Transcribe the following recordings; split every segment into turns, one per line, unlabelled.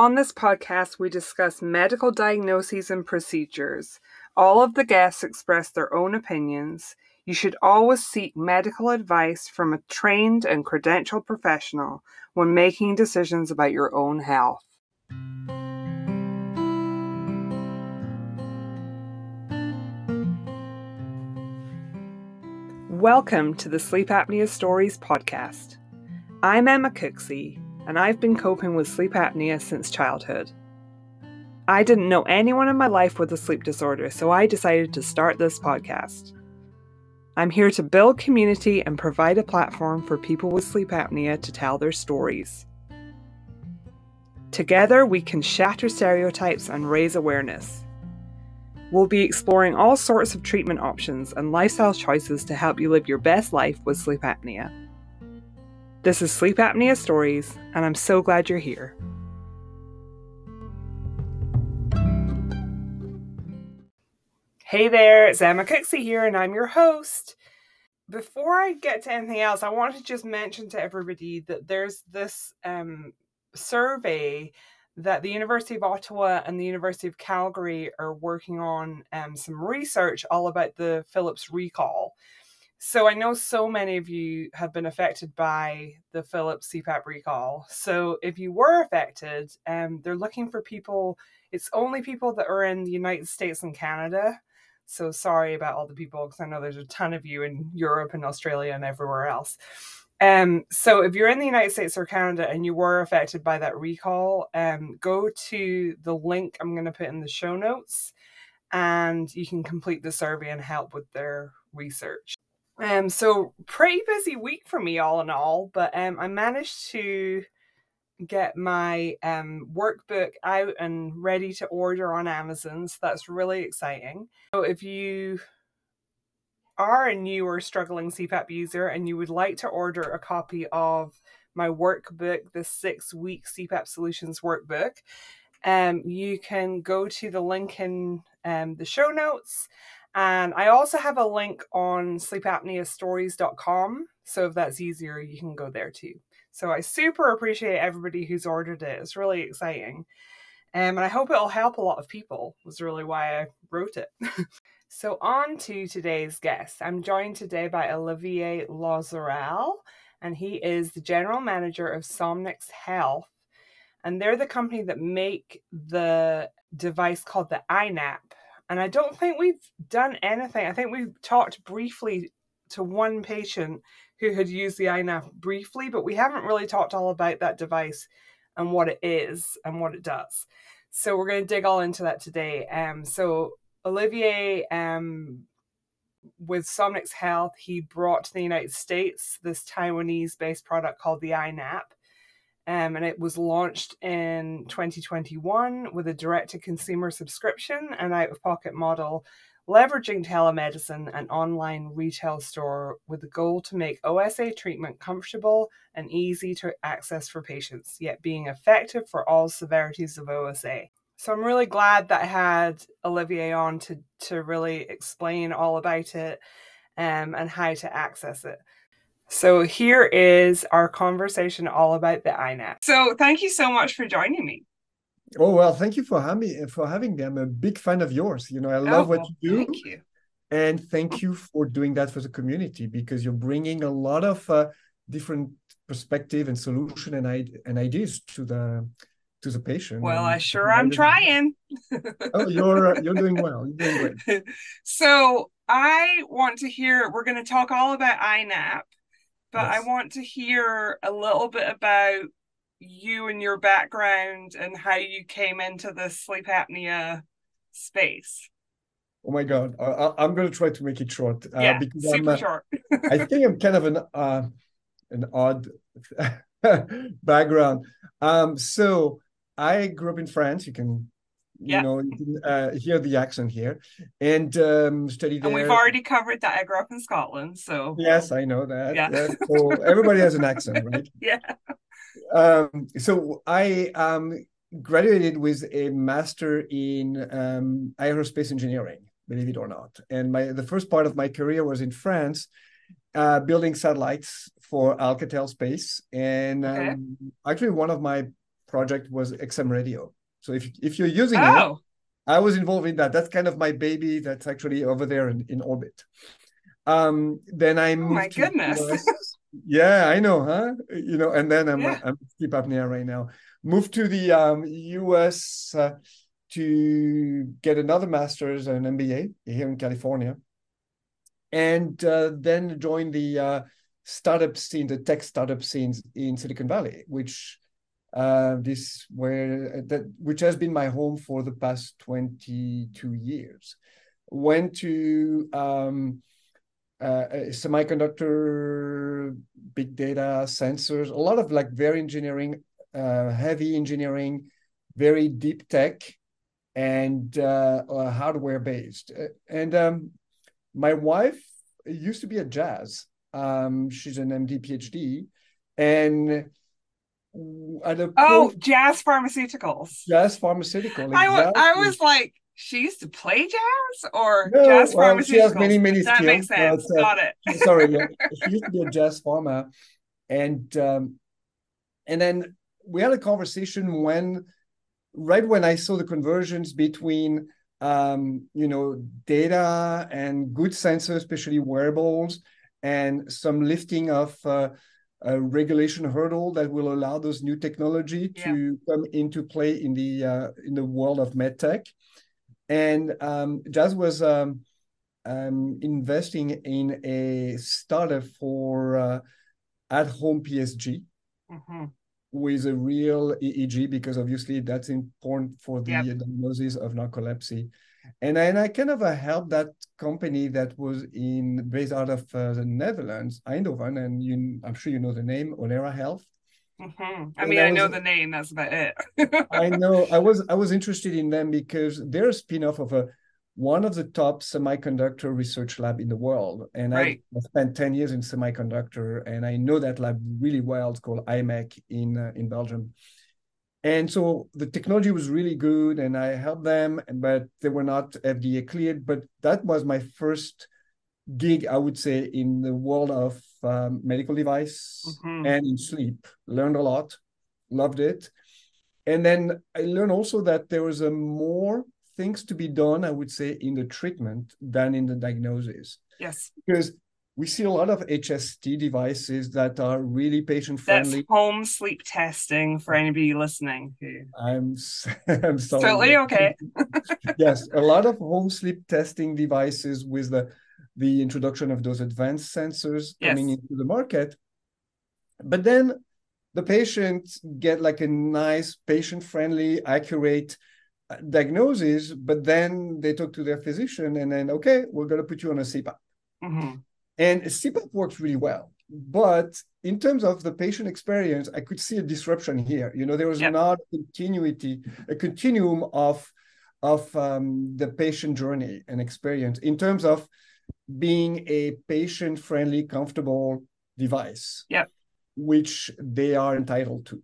On this podcast, we discuss medical diagnoses and procedures. All of the guests express their own opinions. You should always seek medical advice from a trained and credentialed professional when making decisions about your own health. Welcome to the Sleep Apnea Stories podcast. I'm Emma Cooksey, and I've been coping with sleep apnea since childhood. I didn't know anyone in my life with a sleep disorder, so I decided to start this podcast. I'm here to build community and provide a platform for people with sleep apnea to tell their stories. Together, we can shatter stereotypes and raise awareness. We'll be exploring all sorts of treatment options and lifestyle choices to help you live your best life with sleep apnea. This is Sleep Apnea Stories, and I'm so glad you're here. Hey there, it's Emma Cooksey here, and I'm your host. Before I get to anything else, I want to just mention to everybody that there's this um, survey that the University of Ottawa and the University of Calgary are working on um, some research all about the Philips recall. So I know so many of you have been affected by the Philips CPAP recall. So if you were affected, um, they're looking for people. It's only people that are in the United States and Canada. So sorry about all the people because I know there's a ton of you in Europe and Australia and everywhere else. Um, so if you're in the United States or Canada and you were affected by that recall, um, go to the link I'm going to put in the show notes, and you can complete the survey and help with their research. Um, so pretty busy week for me all in all, but um, I managed to get my um workbook out and ready to order on Amazon. So that's really exciting. So if you are a new or struggling CPAP user and you would like to order a copy of my workbook, the six week CPAP solutions workbook, um, you can go to the link in um, the show notes and I also have a link on sleepapneastories.com. So if that's easier, you can go there too. So I super appreciate everybody who's ordered it. It's really exciting. Um, and I hope it'll help a lot of people, was really why I wrote it. so on to today's guest. I'm joined today by Olivier Lauzeral, and he is the general manager of Somnics Health. And they're the company that make the device called the iNap and I don't think we've done anything. I think we've talked briefly to one patient who had used the iNap briefly, but we haven't really talked all about that device and what it is and what it does. So we're going to dig all into that today. Um, so Olivier, um, with Somnics Health, he brought to the United States this Taiwanese-based product called the iNap um, and it was launched in 2021 with a direct to consumer subscription and out of pocket model, leveraging telemedicine and online retail store with the goal to make OSA treatment comfortable and easy to access for patients, yet being effective for all severities of OSA. So I'm really glad that I had Olivier on to, to really explain all about it um, and how to access it. So here is our conversation all about the iNap. So thank you so much for joining me.
Oh well, thank you for having for having me. I'm a big fan of yours. You know, I love oh, what you do.
Thank you.
And thank you for doing that for the community because you're bringing a lot of uh, different perspective and solution and, and ideas to the to the patient.
Well, I sure I'm trying.
oh, you're uh, you're doing well. You're doing great.
So I want to hear. We're going to talk all about iNap but yes. I want to hear a little bit about you and your background and how you came into the sleep apnea space.
Oh my God, I, am going to try to make it short.
Uh, yeah, because super I'm, short.
I think I'm kind of an uh, an odd background. Um, so I grew up in France. You can you yeah. know you can uh, hear the accent here. And um studied
and we've already covered that. I grew up in scotland so.
Yes i know that. Yeah, yeah. so everybody has an accent right?
Yeah.
Um so i um graduated with a master in um aerospace engineering believe it or not. And my the first part of my career was in france uh building satellites for alcatel space. And okay. um, actually one of my project was XM Radio. So if if you're using
oh.
it, I was involved in that. That's kind of my baby. That's actually over there in, in orbit. Um, then I moved.
Oh my goodness.
yeah, I know, huh? You know, and then I'm
Yeah.
I'm sleep apnea right now. Moved to the um, U.S. Uh, to get another master's and MBA here in California, and uh, then joined the uh, startup scene, the tech startup scenes in Silicon Valley, which uh, this where that which has been my home for the past 22 years. Went to um, uh, semiconductor, big data, sensors, a lot of like very engineering, uh, heavy engineering, very deep tech, and uh, uh, hardware based. And um, my wife used to be at Jazz. Um, she's an MD PhD, and at a
Oh,
point,
Jazz Pharmaceuticals.
Jazz Pharmaceutical.
I, wa- I was like, she used to play jazz or
No,
Jazz
well,
Pharmaceuticals.
she has many, many
that makes
skills,
sense.
but, uh,
Got it.
sorry, yeah, she used to be a jazz pharma, and um, and then we had a conversation when, right when I saw the conversions between, um, you know, data and good sensors, especially wearables, and some lifting of uh, a regulation hurdle that will allow those new technology to come into play in the uh, in the world of medtech. And um, Jazz was um, um, investing in a startup for uh, at-home PSG
Mhm.
with a real EEG because obviously that's important for the
Yep.
diagnosis of narcolepsy. And then I kind of uh, helped that company that was in based out of uh, the Netherlands, Eindhoven, and you, I'm sure you know the name, Onera Health.
Mhm. I
And
mean,
I
I know
was-
the name. That's about it.
I know I was I was interested in them because they're a spin-off of a one of the top semiconductor research lab in the world. And
Right.
I spent 10 years in semiconductor and I know that lab really well. It's called IMEC in uh, in Belgium. And so the technology was really good and I helped them, but they were not FDA cleared. But that was my first gig, I would say, in the world of um, medical device
Mhm.
and in sleep. Learned a lot, loved it. And then I learned also that there was a more things to be done, I would say, in the treatment than in the diagnosis.
yes,
Because we see a lot of HST devices that are really patient friendly.
that's
friendly.
home sleep testing for anybody listening. Who
I'm I'm sorry.
totally okay.
yes, a lot of home sleep testing devices with the the introduction of those advanced sensors coming into the market. But then the patients get like a nice patient-friendly, accurate uh, diagnosis, but then they talk to their physician and then, okay, we're going to put you on a CPAP.
Mhm.
And CPAP works really well. But in terms of the patient experience, I could see a disruption here. You know, there was
Yep.
not continuity, a continuum of of um, the patient journey and experience in terms of being a patient-friendly, comfortable device, which they are entitled to.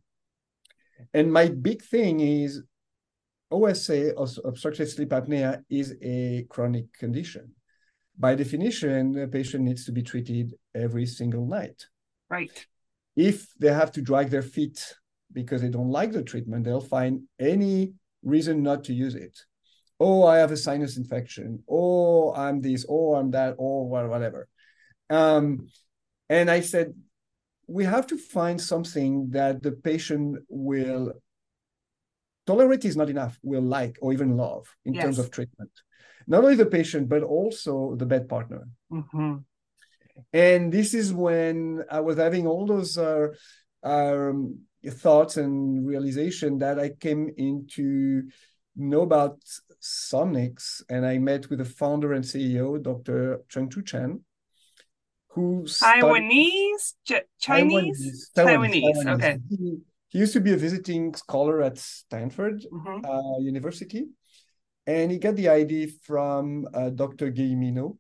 And my big thing is OSA, os- obstructive sleep apnea, is a chronic condition. By definition, the patient needs to be treated every single night.
Right.
If they have to drag their feet because they don't like the treatment, they'll find any reason not to use it. Oh, I have a sinus infection. Oh, I'm this. Oh, I'm that. Oh, wha- whatever. Um, and I said, we have to find something that the patient will tolerate is not enough, will like or even love in terms of treatment. Not only the patient, but also the bed partner.
Mhm.
And this is when I was having all those uh, um, thoughts and realization that I came into know about Somnics, and I met with the founder and CEO, Dr. Chung Chu Chen, who
Taiwanese, J- Chinese,
Taiwanese,
Taiwanese. Okay.
He, he used to be a visiting scholar at Stanford
Mhm.
uh, University, and he got the idea from uh, Dr. Guilleminault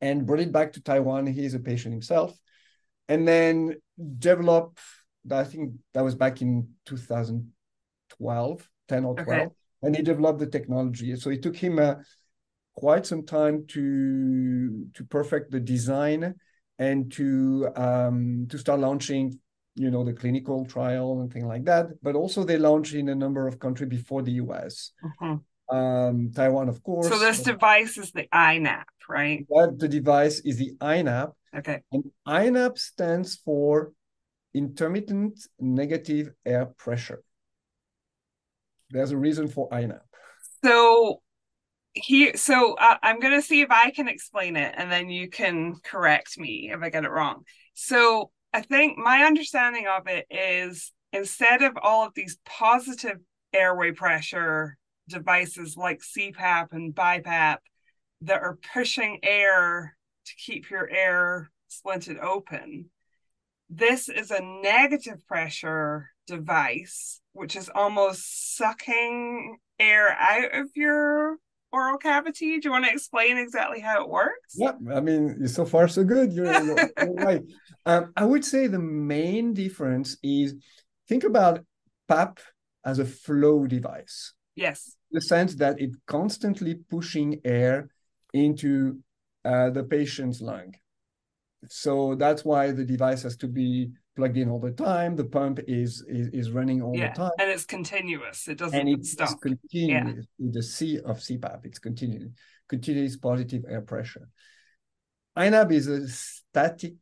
and brought it back to Taiwan. He is a patient himself, and then developed. I think that was back in 2012, 10 or 12,
Okay.
and he developed the technology. So it took him uh, quite some time to to perfect the design and to um, to start launching you know, the clinical trial and things like that. But also they launched in a number of countries before the US. Mm-hmm. Um, Taiwan, of course.
So this device is the INAP, right?
That the device is the INAP.
Okay.
And INAP stands for intermittent negative air pressure. There's a reason for INAP.
So here so uh, i'm going to see if i can explain it and then you can correct me if i get it wrong so i think my understanding of it is instead of all of these positive airway pressure devices like cpap and bipap that are pushing air to keep your air splinted open this is a negative pressure device which is almost sucking air out of your oral cavity? Do you want to explain exactly how it works?
Yeah, I mean, so far so good. You're, you're, right. Um, I would say the main difference is think about PAP as a flow device.
Yes.
The sense that it constantly pushing air into uh, the patient's lung. So that's why the device has to be plugged in all the time. The pump is is, is running all
yeah.
the time,
and it's continuous. It doesn't
and it's
stop.
continuous. Yeah. The C of CPAP, it's continuous, continuous positive air pressure. INAP is a static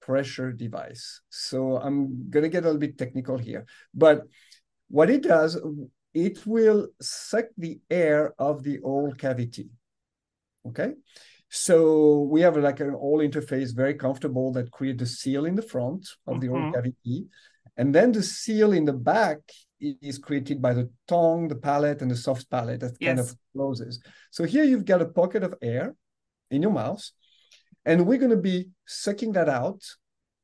pressure device. So I'm gonna get a little bit technical here, but what it does, it will suck the air of the oral cavity. Okay, so we have like an oral interface, very comfortable that create a seal in the front of mm-hmm. the oral cavity. And then the seal in the back is created by the tongue, the palate, and the soft palate that yes. kind of closes. So here you've got a pocket of air in your mouth, and we're going to be sucking that out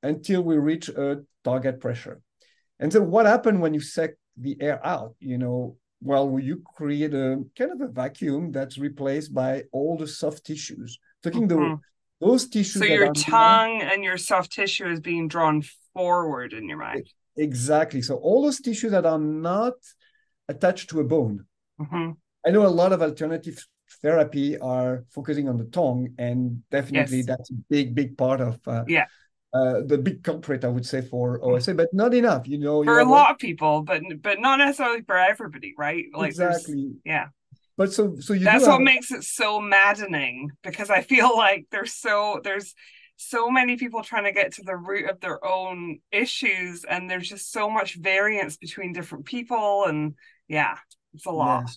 until we reach a target pressure. And so what happens when you suck the air out? You know, well, you create a kind of a vacuum that's replaced by all the soft tissues. Taking mm-hmm. the those tissues.
So your tongue and your soft tissue is being drawn forward in your mind.
Exactly. So all those tissues that are not attached to a bone.
Mm-hmm.
I know a lot of alternative therapy are focusing on the tongue, and definitely yes. that's a big, big part of uh,
yeah
uh, the big culprit, I would say, for OSA, but not enough. You know,
for a lot of people, but but not necessarily for everybody, right?
Like exactly.
Yeah.
But so so you.
That's what have... makes it so maddening because I feel like there's so there's so many people trying to get to the root of their own issues, and there's just so much variance between different people, and yeah, it's a lot.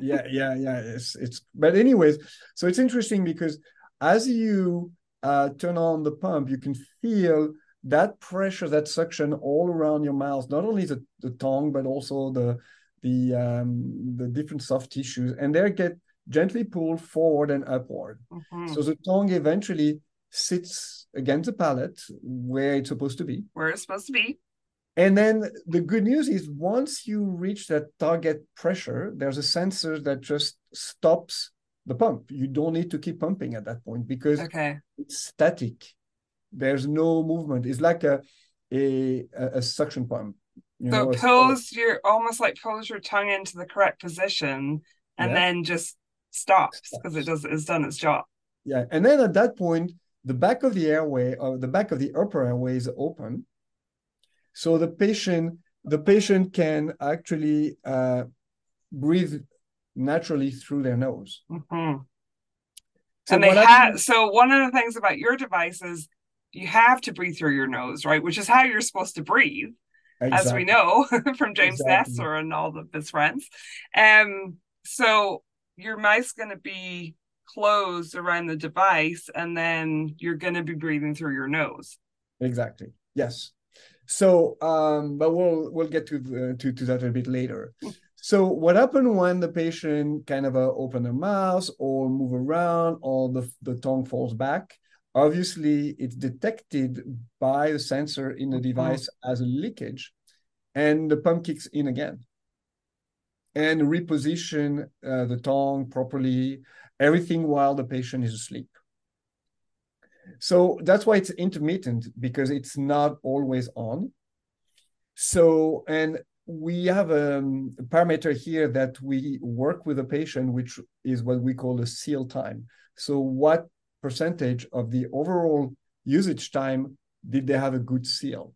Yes. yeah, yeah, yeah. It's it's. But anyways, so it's interesting because as you uh, turn on the pump, you can feel that pressure, that suction all around your mouth, not only the, the tongue, but also the the um, the different soft tissues, and they get gently pulled forward and upward. Mm-hmm. So the tongue eventually sits against the palate where it's supposed to be.
Where it's supposed to be.
And then the good news is once you reach that target pressure, there's a sensor that just stops the pump. You don't need to keep pumping at that point because
okay.
it's static. There's no movement. It's like a a, a suction pump.
You so know, pose your almost like pose your tongue into the correct position and yeah. then just stops because it does it's done its job.
Yeah, and then at that point, the back of the airway or the back of the upper airway is open, so the patient the patient can actually uh, breathe naturally through their nose.
Mm-hmm. So and they have so one of the things about your device is you have to breathe through your nose, right? Which is how you're supposed to breathe, exactly. as we know from James exactly. Nestor and all of his friends. Um, so your mouth's going to be closed around the device, and then you're going to be breathing through your nose.
Exactly. Yes. So, um, but we'll we'll get to the, to to that a bit later. So what happened when the patient kind of uh, open their mouth or move around or the, the tongue falls back? Obviously, it's detected by the sensor in the mm-hmm. device as a leakage and the pump kicks in again and reposition uh, the tongue properly, everything while the patient is asleep. So that's why it's intermittent because it's not always on. So, and we have um, a parameter here that we work with a patient, which is what we call the seal time. So what percentage of the overall usage time did they have a good seal?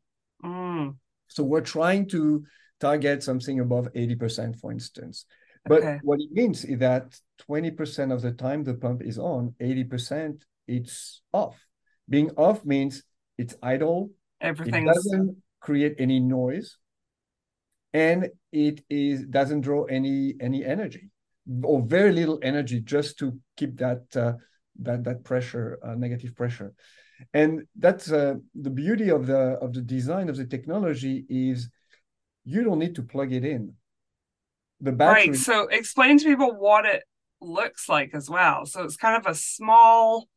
So we're trying to target something above 80%, for instance. But okay. what it means is that 20% of the time the pump is on, 80% it's off. Being off means it's idle.
Everything
doesn't create any noise, and it is doesn't draw any any energy or very little energy just to keep that uh, that that pressure, uh, negative pressure. And that's uh, the beauty of the of the design of the technology is you don't need to plug it in.
The battery. Right. So explain to people what it looks like as well. So it's kind of a small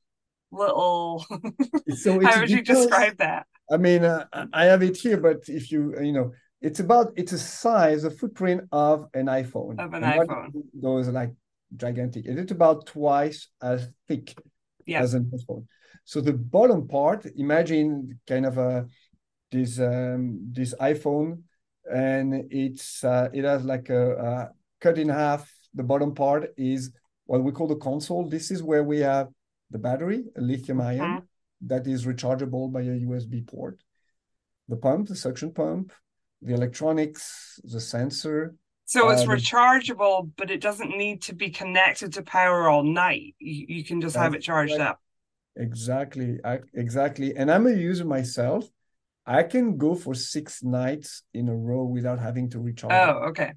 little. so how would you describe that?
I mean, uh, I have it here, but if you you know, it's about it's a size, a footprint of an iPhone.
Of an and iPhone.
Those like gigantic. It's about twice as thick yeah. as an iPhone. So the bottom part, imagine kind of a this um, this iPhone, and it's uh, it has like a, a cut in half. The bottom part is what we call the console. This is where we have the battery, a lithium ion mm-hmm. that is rechargeable by a USB port, the pump, the suction pump, the electronics, the sensor.
So it's uh, rechargeable, but it doesn't need to be connected to power all night. You, you can just have it charged right. up.
Exactly, I, exactly. And I'm a user myself. I can go for six nights in a row without having to recharge.
Oh, okay.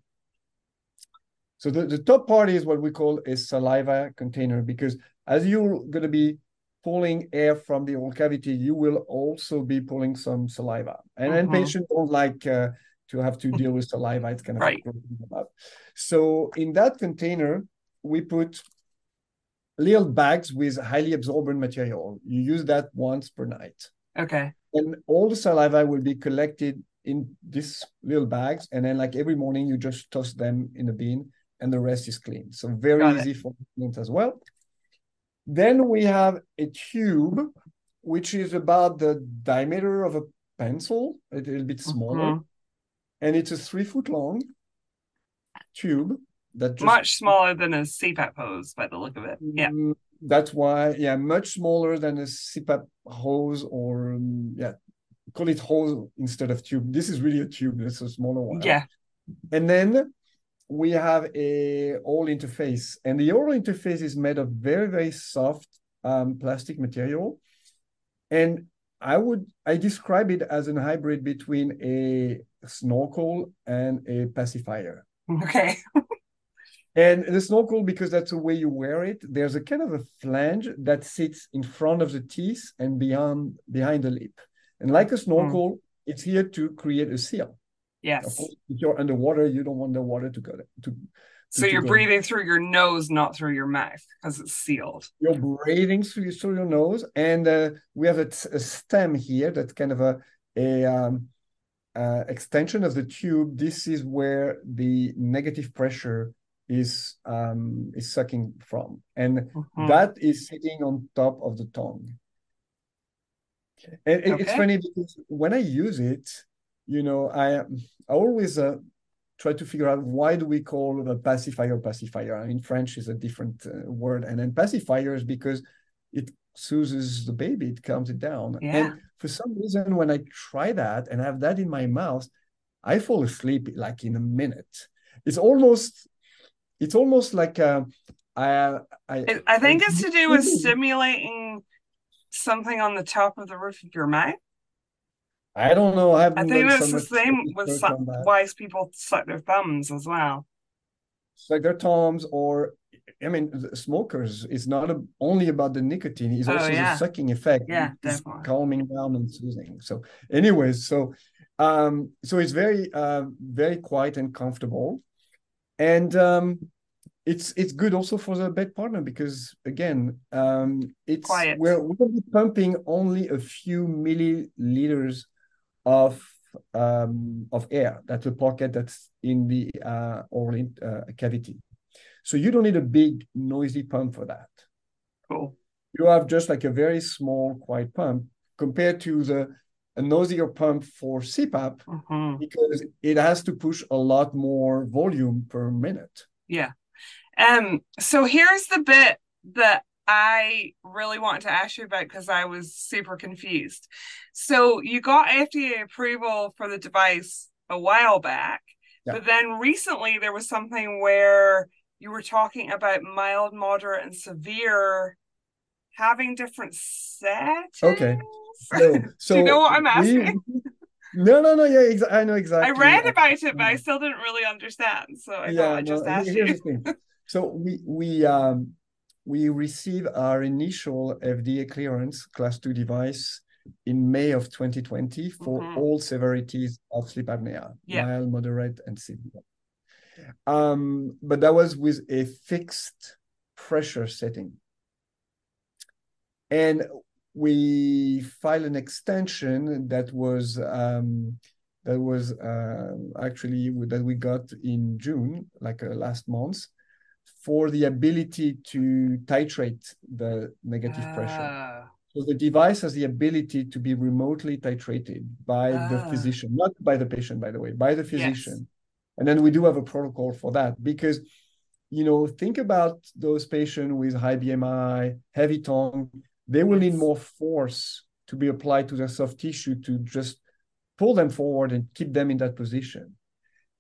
So the, the top part is what we call a saliva container because as you're going to be pulling air from the oral cavity, you will also be pulling some saliva. And then mm-hmm. patients don't like uh, to have to deal with saliva. It's kind of
right.
So in that container, we put little bags with highly absorbent material. You use that once per night.
Okay.
And all the saliva will be collected in these little bags. And then like every morning you just toss them in the bin and the rest is clean. So very Got easy it. for maintenance as well. Then we have a tube, which is about the diameter of a pencil, a little bit smaller. Mm-hmm. And it's a three foot long tube that
just, much smaller than a CPAP hose by the look of it. Yeah. Mm,
that's why, yeah, much smaller than a CPAP hose or, um, yeah, call it hose instead of tube. This is really a tube, it's a smaller one.
Yeah.
And then we have a oral interface and the oral interface is made of very very soft um, plastic material. And i would i describe it as a hybrid between a snorkel and a pacifier.
Okay.
And the snorkel because that's the way you wear it there's a kind of a flange that sits in front of the teeth and beyond behind the lip. And like a snorkel mm. it's here to create a seal
Yes.
If you're underwater, you don't want the water to go to. to
so you're breathing through your nose, not through your mouth, because it's sealed.
You're breathing through, through your nose, and uh, we have a, a, stem here that's kind of a a um, uh, extension of the tube. This is where the negative pressure is um, is sucking from, and mm-hmm. that is sitting on top of the tongue. And okay. it's funny because when I use it, you know, I, I always uh, try to figure out why do we call the pacifier pacifier. In French is a different uh, word, and then pacifier is because it soothes the baby, it calms it down.
Yeah.
And for some reason, when I try that and have that in my mouth, I fall asleep like in a minute. It's almost, it's almost like uh, I, I,
I think I, it's to do with stimulating something on the top of the roof of your mouth.
I don't know. I,
I think it's so the same with some wise people suck their thumbs as well.
Suck their thumbs, or I mean, smokers. It's not a, only about the nicotine. It's oh, also yeah. the sucking effect.
Yeah, it's definitely.
calming down and soothing. So, anyways, so um, so it's very uh, very quiet and comfortable, and um, it's it's good also for the bed partner because again, um, it's
quiet.
we're we're going to be pumping only a few milliliters of um, of air. That's a pocket that's in the uh, oral uh, cavity. So you don't need a big noisy pump for that.
Cool.
You have just like a very small, quiet pump compared to the a noisier pump for CPAP mm-hmm. because it has to push a lot more volume per minute.
Yeah. Um. So here's the bit that I really wanted to ask you about because I was super confused. So you got FDA approval for the device a while back, yeah. but then recently there was something where you were talking about mild, moderate, and severe having different settings.
Okay.
So, so Do you know what I'm asking?
We, no, no, no. Yeah, exa- I know exactly.
I read about it, but I still didn't really understand. So I yeah, thought I just no, asked you.
so we we um we received our initial FDA clearance class two device in May of 2020 for mm-hmm. all severities of sleep apnea, yeah. mild, moderate, and severe. Um, but that was with a fixed pressure setting. And we filed an extension that was um, that was uh, actually that we got in June, like uh, last month, for the ability to titrate the negative pressure. Ah. So the device has the ability to be remotely titrated by the ah. physician, not by the patient, by the way, by the physician. Yes. And then we do have a protocol for that because, you know, think about those patients with high BMI, heavy tongue, they will need more force to be applied to their soft tissue to just pull them forward and keep them in that position.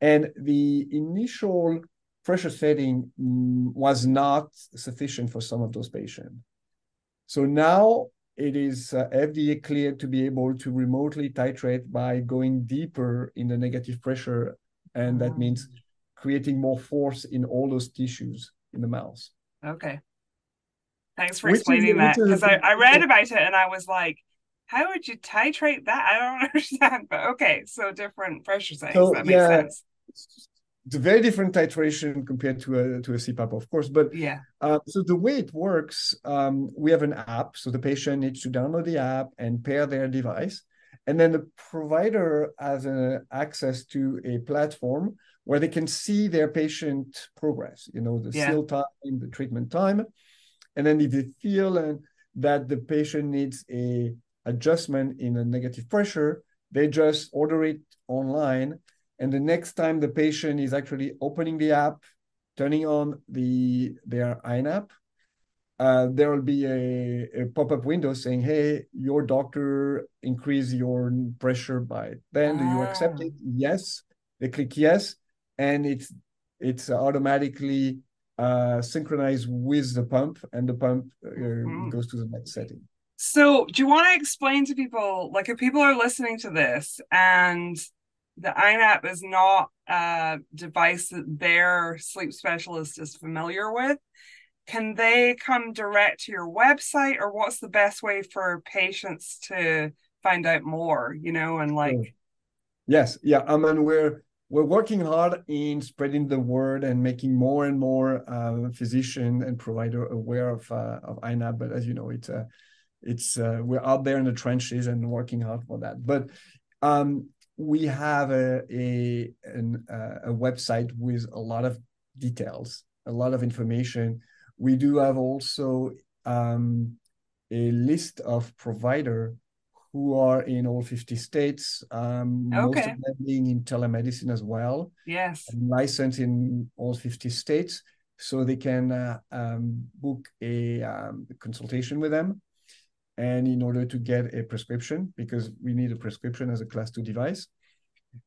And the initial pressure setting mm, was not sufficient for some of those patients. So now it is uh, FDA cleared to be able to remotely titrate by going deeper in the negative pressure. And that means mm. creating more force in all those tissues in the mouth.
Okay. Thanks for explaining that because I, I read about it and I was like, how would you titrate that? I don't understand. But okay, so different pressure settings. So, that makes yeah, sense.
It's a very different titration compared to a to a CPAP, of course. But
yeah.
Uh, so the way it works, um, we have an app. So the patient needs to download the app and pair their device, and then the provider has a, access to a platform where they can see their patient progress. You know, the yeah. seal time, the treatment time and then if they feel uh, that the patient needs a adjustment in a negative pressure, they just order it online. And the next time the patient is actually opening the app, turning on the their INAP, uh, there will be a, a, pop-up window saying, "Hey, your doctor increase your pressure by then. Do you accept it? Ah. Yes." They click yes, and it's it's automatically uh, synchronize with the pump, and the pump uh, mm-hmm. goes to the next setting.
So, do you want to explain to people, like, if people are listening to this and the INAP is not a device that their sleep specialist is familiar with, can they come direct to your website, or what's the best way for patients to find out more? You know, and like,
yes, yeah, I mean, we're we're working hard in spreading the word and making more and more uh, physician and provider aware of uh, of INAP. But as you know, it's uh, it's uh, we're out there in the trenches and working hard for that. But um, we have a a, an, uh, a website with a lot of details, a lot of information. We do have also um, a list of provider who are in all 50 states, um, okay. most of them being in telemedicine as well.
Yes.
licensed in all 50 states. So they can uh, um, book a um, consultation with them. And in order to get a prescription, because we need a prescription as a class two device,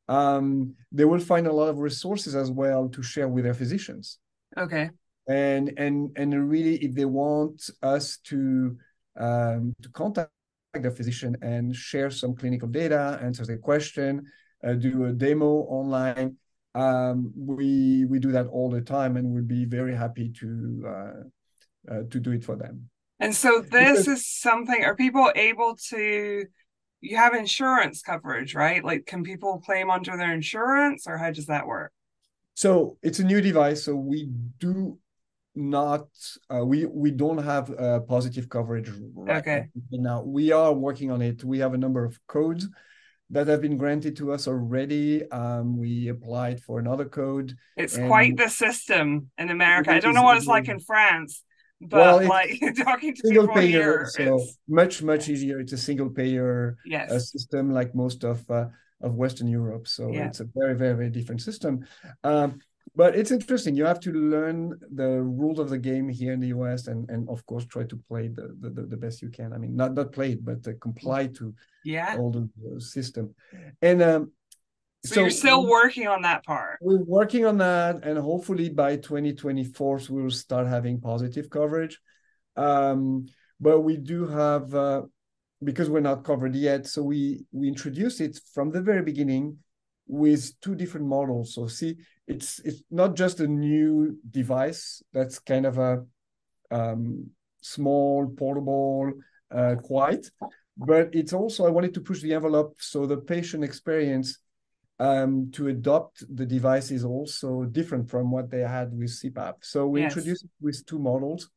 um, they will find a lot of resources as well to share with their physicians.
Okay.
And and and really, if they want us to um, to contact the physician and share some clinical data, answer their question, uh, do a demo online. Um, we we do that all the time, and we'd be very happy to uh, uh, to do it for them.
And so this is something. Are people able to? You have insurance coverage, right? Like, can people claim under their insurance, or how does that work?
So it's a new device, so we do not uh, we we don't have uh, positive coverage right
okay.
now. We are working on it. We have a number of codes that have been granted to us already. Um, we applied for another code.
It's quite the system in America. I don't know what it's like in France, but well, like talking to single payer, here,
so it's... much much easier. It's a single payer
uh, yes.
uh, system like most of uh, of Western Europe. So yeah. it's a very very very different system. Um, but it's interesting. You have to learn the rules of the game here in the US, and and of course try to play the the, the best you can. I mean, not not play it, but uh, comply to
yeah
all the, the system. And um,
so, so, you're still working on that part.
We're working on that, and hopefully by 2024 we'll start having positive coverage. Um, but we do have uh, because we're not covered yet, so we we introduced it from the very beginning with two different models. So see, it's it's not just a new device that's kind of a um, small, portable, uh, quiet, but it's also I wanted to push the envelope so the patient experience um, to adopt the device is also different from what they had with CPAP. So we yes. introduced it with two models.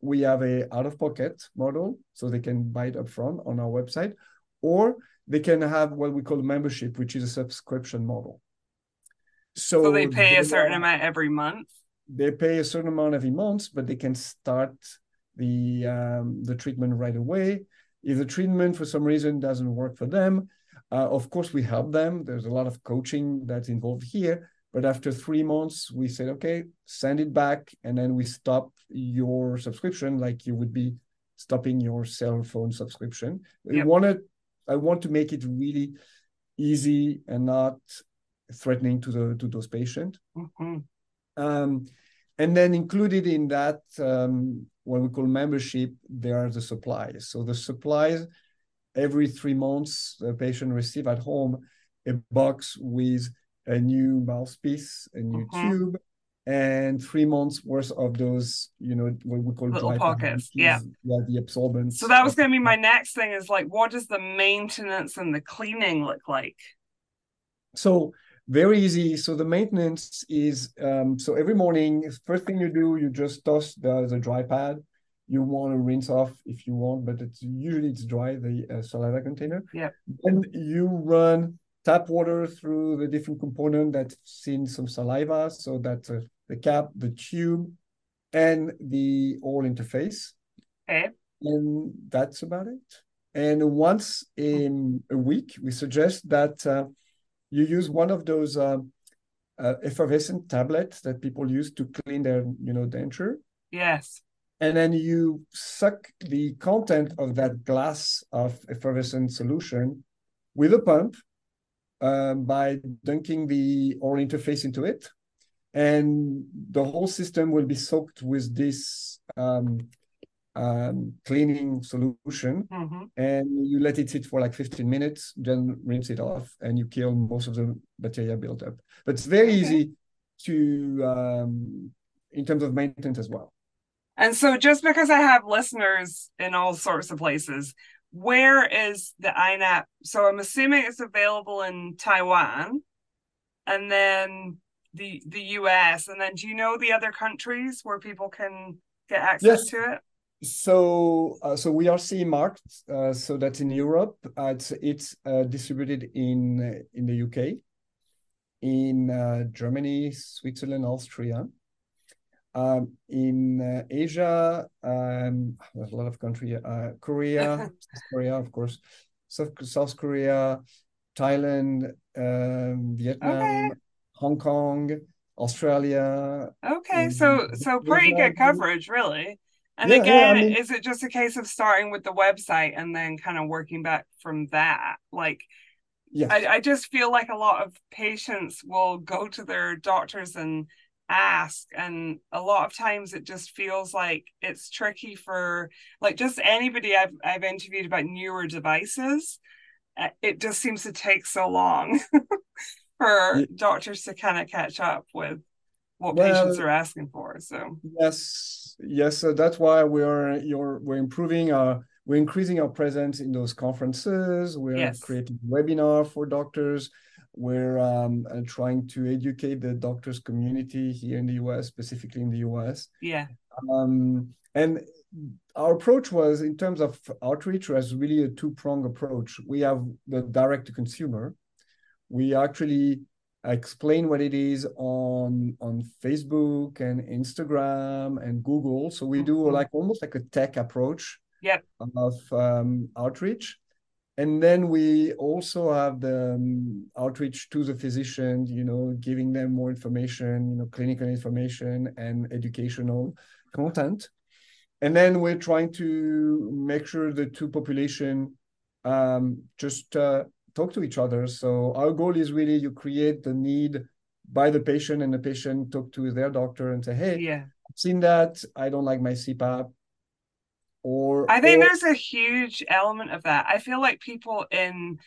We have a out-of-pocket model, so they can buy it upfront on our website, or they can have what we call membership, which is a subscription model.
So, so they pay they a certain amount every month.
They pay a certain amount every month, but they can start the um, the treatment right away. If the treatment for some reason doesn't work for them, uh, of course we help them. There's a lot of coaching that's involved here. But after three months, we said, okay, send it back, and then we stop your subscription like you would be stopping your cell phone subscription. Yep. We wanted I want to make it really easy and not threatening to the to those patients. Mm-hmm. Um, and then included in that, um, what we call membership, there are the supplies. So the supplies, every three months, the patient receive at home a box with a new mouthpiece, a new mm-hmm. tube, and three months worth of those, you know, what we call
little pockets. Yeah.
Yeah, the absorbents.
So that was going to be my next thing is like, what does the maintenance and the cleaning look like?
So very easy. So the maintenance is um, so every morning, first thing you do, you just toss the, the dry pad. You want to rinse off if you want, but it's usually it's dry the uh, saliva container.
Yeah.
And you run tap water through the different component that's seen some saliva. So that's uh, the cap, the tube, and the oral interface.
Okay.
And that's about it. And once in a week, we suggest that uh, you use one of those uh, uh, effervescent tablets that people use to clean their, you know, denture.
Yes.
And then you suck the content of that glass of effervescent solution with a pump um, by dunking the oral interface into it. And the whole system will be soaked with this um, um, cleaning solution. Mm-hmm. And you let it sit for like 15 minutes, then rinse it off, and you kill most of the bacteria built up. But it's very okay. easy to, um, in terms of maintenance as well.
And so, just because I have listeners in all sorts of places, where is the INAP? So I'm assuming it's available in Taiwan, and then the the US, and then do you know the other countries where people can get access yes. to it?
So, uh, so we are CE marked. Uh, so that's in Europe. Uh, it's it's uh, distributed in in the UK, in uh, Germany, Switzerland, Austria. Um, in uh, Asia, um, there's a lot of country. Uh, Korea, South Korea, of course, South, South Korea, Thailand, um, Vietnam, okay. Hong Kong, Australia.
Okay, so so pretty good coverage, really. And yeah, again, yeah, I mean, is it just a case of starting with the website and then kind of working back from that? Like, yes. I, I just feel like a lot of patients will go to their doctors and ask and a lot of times it just feels like it's tricky for like just anybody I've I've interviewed about newer devices uh, it just seems to take so long for yeah. doctors to kind of catch up with what well, patients are asking for so
yes yes so that's why we're you're we're improving our we're increasing our presence in those conferences we're yes. creating webinar for doctors we're um, uh, trying to educate the doctors community here in the US, specifically in the US.
Yeah.
Um, and our approach was, in terms of outreach, was really a two prong approach. We have the direct to consumer. We actually explain what it is on on Facebook and Instagram and Google. So we do mm-hmm. like almost like a tech approach
yep.
of um, outreach and then we also have the um, outreach to the physicians you know giving them more information you know clinical information and educational content. And then we're trying to make sure the two population um, just uh, talk to each other. So our goal is really you create the need by the patient and the patient talk to their doctor and say hey
yeah.
I've seen that. I don't like my cpap or
I think
or,
there's a huge element of that. I feel like people in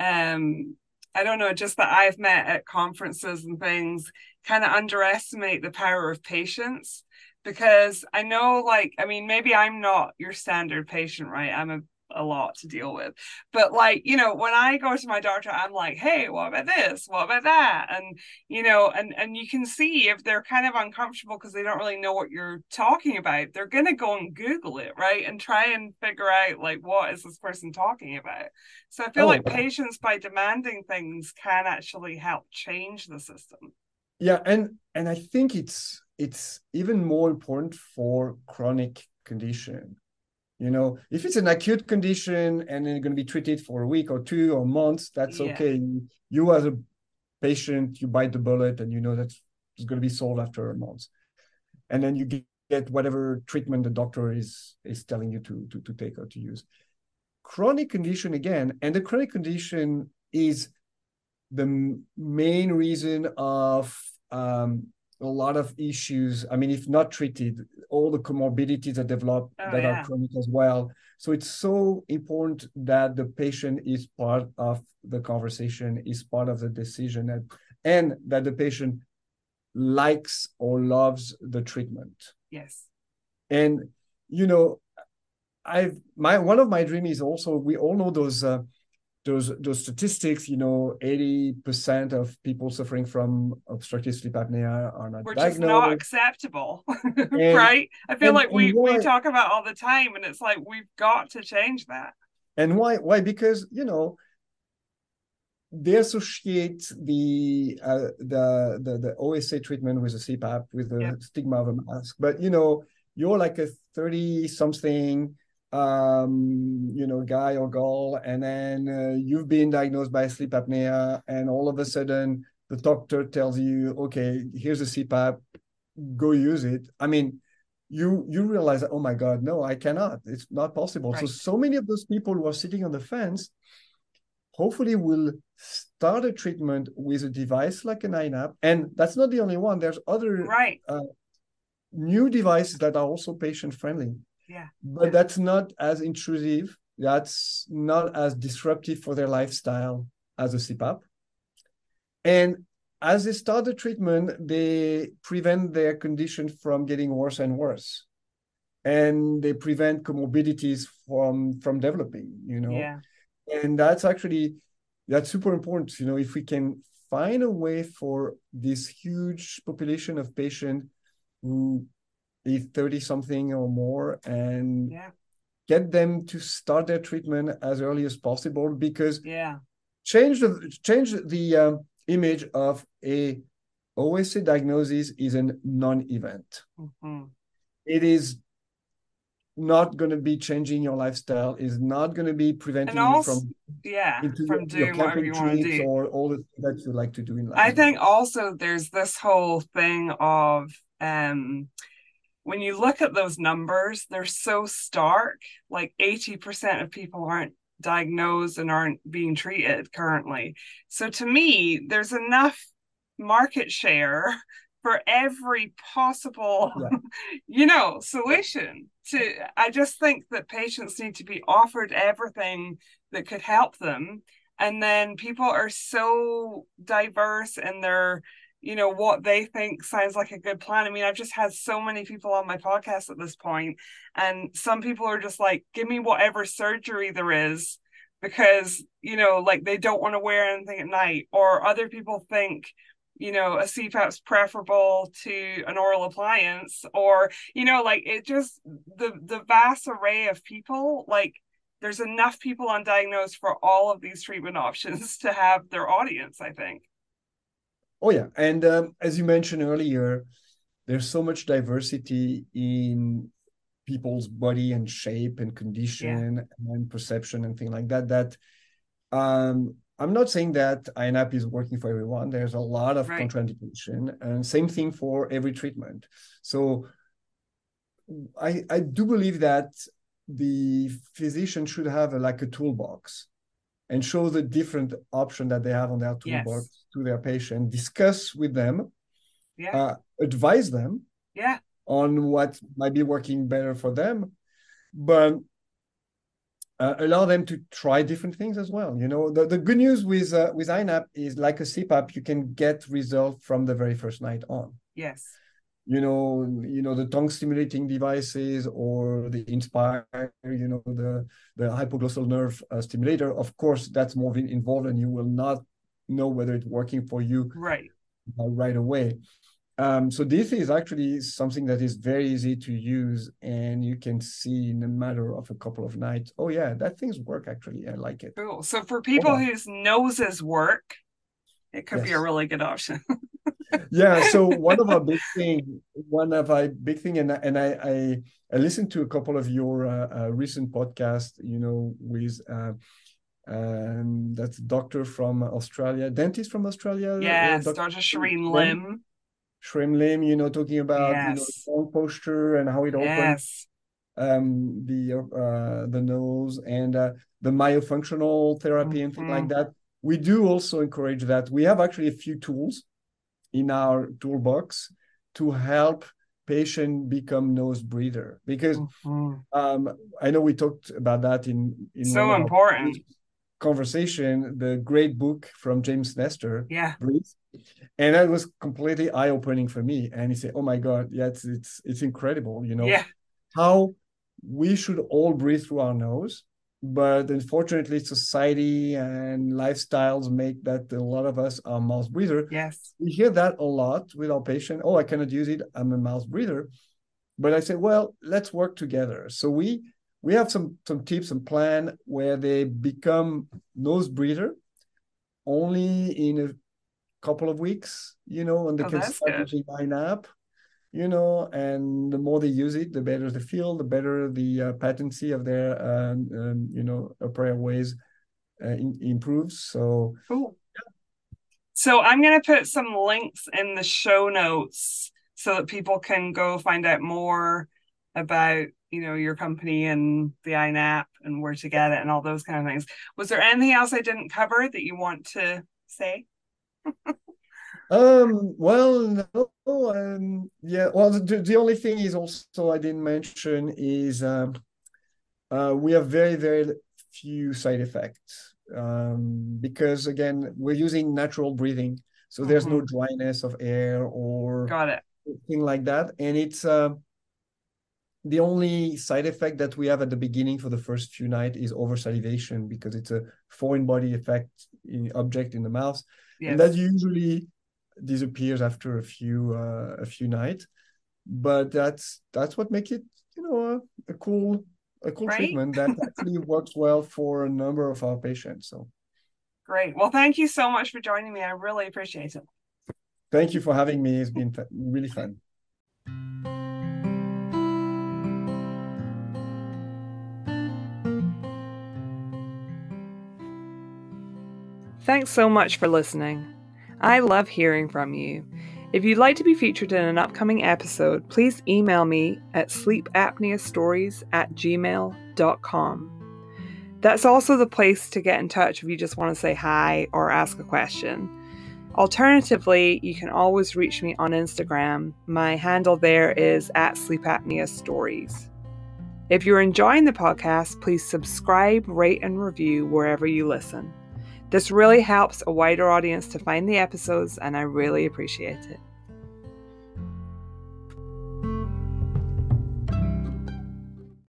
um I don't know, just that I've met at conferences and things kind of underestimate the power of patients because I know like I mean maybe I'm not your standard patient, right? I'm a a lot to deal with. But like, you know, when I go to my doctor, I'm like, hey, what about this? What about that? And you know, and and you can see if they're kind of uncomfortable because they don't really know what you're talking about, they're gonna go and Google it, right? And try and figure out like what is this person talking about. So I feel
Oh,
like patients by demanding things can actually help change the system.
yeah and and i think it's it's even more important for chronic condition you know if it's an acute condition and then you're going to be treated for a week or two or months that's
Yeah.
okay. You as a patient you bite the bullet and you know that's it's going to be solved after a month. And then you get, whatever treatment the doctor is is telling you to, to to take or to use. Chronic condition again and the chronic condition is the main reason of um, a lot of issues. I mean, if not treated, all the comorbidities that develop
Oh,
that
yeah.
are chronic as well. So it's so important that the patient is part of the conversation, is part of the decision, and, and that the patient likes or loves the treatment.
Yes.
And you know, I've my one of my dreams is also we all know those uh, those those statistics. You know, eighty percent of people suffering from obstructive sleep apnea are not
Which is not
diagnosed.
acceptable.
And-
right? I feel
and-
like we,
and
we talk about all the time and it's like we've got to change that.
And why? Why? Because you know they associate the uh, the, the the OSA treatment with the CPAP with the
Yep.
stigma of a mask. But you know, you're like a thirty something, um, you know, guy or girl, and then uh, you've been diagnosed by sleep apnea, and all of a sudden the doctor tells you, okay, here's a CPAP, go use it. I mean. You you realize oh my god no I cannot it's not possible so
Right.
so many of those people who are sitting on the fence hopefully will start a treatment with a device like an iNAP. And that's not the only one. There's other
Right.
new devices that are also patient friendly.
Yeah.
But that's not as intrusive. That's not as disruptive for their lifestyle as a CPAP. And as they start the treatment, they prevent their condition from getting worse and worse. And they prevent comorbidities from from developing, you know
Yeah.
and that's actually that's super important you know if we can find a way for this huge population of patients who is 30 something or more and
Yeah.
get them to start their treatment as early as possible because
Yeah.
change the change the um, image of a OSA diagnosis is a non-event
hmm
it is not going to be changing your lifestyle is not going to be preventing
And
you from
yeah, from
your,
doing whatever you want to do.
or all the things that you like to do in life.
I think also there's this whole thing of um when you look at those numbers, they're so stark. Like 80% of people aren't diagnosed and aren't being treated currently. So to me, there's enough market share for every possible
Yeah.
you know solution to i just think that patients need to be offered everything that could help them and then people are so diverse in their you know what they think sounds like a good plan. I mean i've just had so many people on my podcast at this point and some people are just like give me whatever surgery there is because you know like they don't want to wear anything at night or other people think you know a cpap's preferable to an oral appliance or you know like it just the the vast array of people like there's enough people undiagnosed for all of these treatment options to have their audience i think
Oh yeah, and um, as you mentioned earlier, there's so much diversity in people's body and shape and condition yeah. and perception and things like that. That um, I'm not saying that iNAP is working for everyone. There's a lot of right. contraindication, and same thing for every treatment. So I I do believe that the physician should have a, like a toolbox and show the different option that they have on their toolbox yes. to their patient, discuss with them, yeah. uh, advise them
yeah.
on what might be working better for them, but uh, allow them to try different things as well. You know, the, the good news with uh, with iNAP is like a CPAP, you can get results from the very first night on.
Yes.
You know, you know the tongue stimulating devices or the Inspire, you know the the hypoglossal nerve uh, stimulator. Of course, that's more involved, and you will not know whether it's working for you
right
uh, right away. Um, so this is actually something that is very easy to use, and you can see in a matter of a couple of nights. Oh yeah, that things work actually. I like it.
Cool. So for people whose noses work, it could yes. be a really good option.
yeah. So one of our big thing, one of our big thing, and and I I, I listened to a couple of your uh, uh, recent podcasts. You know, with. Uh, um, that's doctor from Australia, dentist from Australia.
Yes, Dr. Dr. Shereen Lim.
Shereen Lim, you know, talking about yes. you know, posture and how it opens yes. um, the uh, the nose and uh, the myofunctional therapy mm-hmm. and things like mm-hmm. that. We do also encourage that. We have actually a few tools in our toolbox to help patient become nose breather because mm-hmm. um, I know we talked about that in, in
so important
conversation, the great book from James Nestor,
yeah,
Breathe, and that was completely eye opening for me. And he said, "Oh my God, yeah, it's it's it's incredible, you know,
yeah.
how we should all breathe through our nose." But unfortunately, society and lifestyles make that a lot of us are mouth breather.
Yes,
we hear that a lot with our patient. Oh, I cannot use it. I'm a mouth breather. But I said, well, let's work together. So we we have some some tips and plan where they become nose breather only in a couple of weeks, you know, and they oh, can start using you know, and the more they use it, the better they feel, the better the uh, patency of their, um, um, you know, prayer ways uh, in, improves. So,
cool. So I'm going to put some links in the show notes so that people can go find out more about you know your company and the iNAP and where to get it and all those kind of things. Was there anything else I didn't cover that you want to say?
um well no um yeah well the, the only thing is also i didn't mention is um uh we have very very few side effects um because again we're using natural breathing so mm-hmm. there's no mm-hmm. dryness of air or
got it
thing like that and it's uh the only side effect that we have at the beginning for the first few nights is over salivation because it's a foreign body effect in, object in the mouth, yes. and that usually disappears after a few uh, a few nights. But that's that's what makes it you know a, a cool a cool right? treatment that actually works well for a number of our patients. So
great. Well, thank you so much for joining me. I really appreciate it.
Thank you for having me. It's been really fun.
Thanks so much for listening. I love hearing from you. If you'd like to be featured in an upcoming episode, please email me at sleepapneastories at gmail.com. That's also the place to get in touch if you just want to say hi or ask a question. Alternatively, you can always reach me on Instagram. My handle there is at sleepapneastories. If you're enjoying the podcast, please subscribe, rate, and review wherever you listen. This really helps a wider audience to find the episodes, and I really appreciate it.